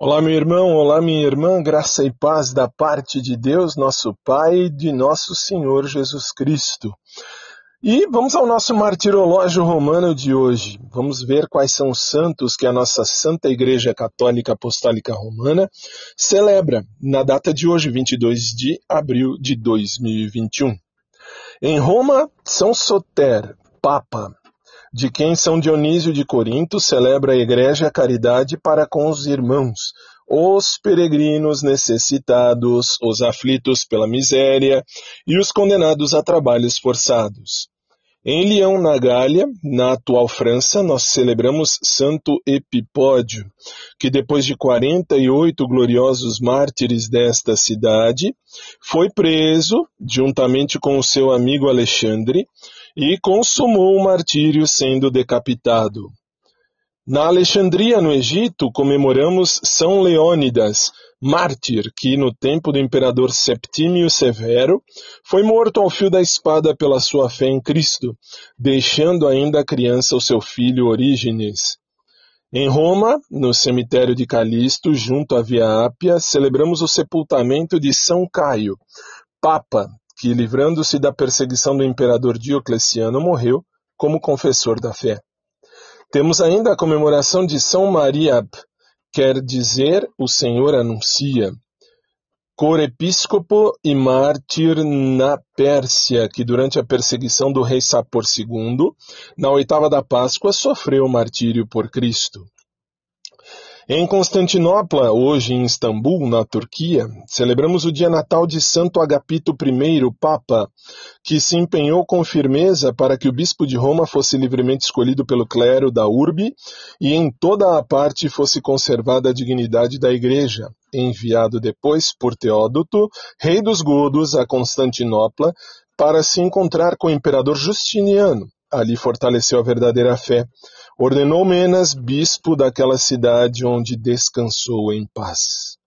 Olá, meu irmão, olá, minha irmã, graça e paz da parte de Deus, nosso Pai e de nosso Senhor Jesus Cristo. E vamos ao nosso martirológio romano de hoje. Vamos ver quais são os santos que a nossa Santa Igreja Católica Apostólica Romana celebra na data de hoje, 22 de abril de 2021. Em Roma, São Soter, Papa, de quem São Dionísio de Corinto celebra a igreja caridade para com os irmãos, os peregrinos necessitados, os aflitos pela miséria e os condenados a trabalhos forçados. Em Lyon, na Gália, na atual França, nós celebramos Santo Epipódio, que depois de 48 gloriosos mártires desta cidade, foi preso, juntamente com o seu amigo Alexandre, e consumou o martírio sendo decapitado. Na Alexandria, no Egito, comemoramos São Leônidas, mártir que, no tempo do imperador Septímio Severo, foi morto ao fio da espada pela sua fé em Cristo, deixando ainda a criança o seu filho Orígenes. Em Roma, no cemitério de Calisto, junto à Via Ápia, celebramos o sepultamento de São Caio, Papa, que, livrando-se da perseguição do imperador Diocleciano, morreu como confessor da fé. Temos ainda a comemoração de São Mariab, quer dizer o Senhor anuncia. Cor-episcopo e mártir na Pérsia, que durante a perseguição do rei Sapor II, na oitava da Páscoa, sofreu o martírio por Cristo. Em Constantinopla, hoje em Istambul, na Turquia, celebramos o dia natal de Santo Agapito I, Papa, que se empenhou com firmeza para que o bispo de Roma fosse livremente escolhido pelo clero da urbe e em toda a parte fosse conservada a dignidade da Igreja, enviado depois por Teódoto, rei dos godos, a Constantinopla, para se encontrar com o imperador Justiniano. Ali fortaleceu a verdadeira fé ordenou Menas bispo daquela cidade onde descansou em paz.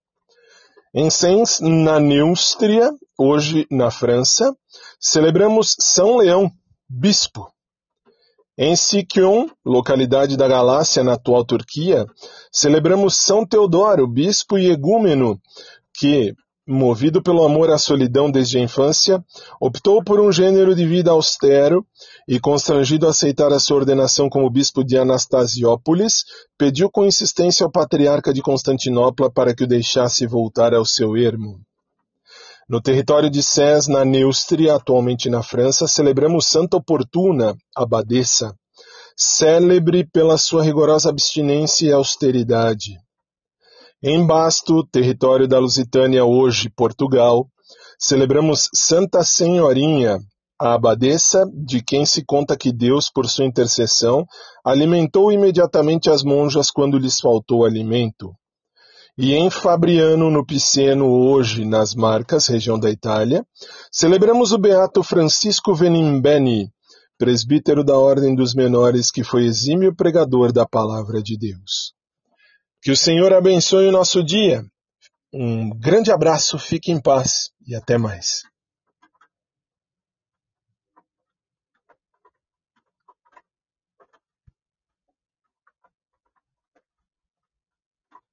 Em Sens, na Neustria, hoje na França, celebramos São Leão, bispo. Em Sikion, localidade da Galácia na atual Turquia, celebramos São Teodoro, bispo e egúmeno, que, movido pelo amor à solidão desde a infância, optou por um gênero de vida austero e, constrangido a aceitar a sua ordenação como bispo de Anastasiópolis, pediu com insistência ao patriarca de Constantinopla para que o deixasse voltar ao seu ermo. No território de Sés, na Neustria, atualmente na França, celebramos Santa Oportuna, abadesa, célebre pela sua rigorosa abstinência e austeridade. Em Basto, território da Lusitânia, hoje Portugal, celebramos Santa Senhorinha, a abadesa de quem se conta que Deus, por sua intercessão, alimentou imediatamente as monjas quando lhes faltou alimento. E em Fabriano, no Piceno, hoje, nas Marcas, região da Itália, celebramos o beato Francisco Venimbeni, presbítero da Ordem dos Menores, que foi exímio pregador da Palavra de Deus. Que o Senhor abençoe o nosso dia. Um grande abraço, fique em paz e até mais.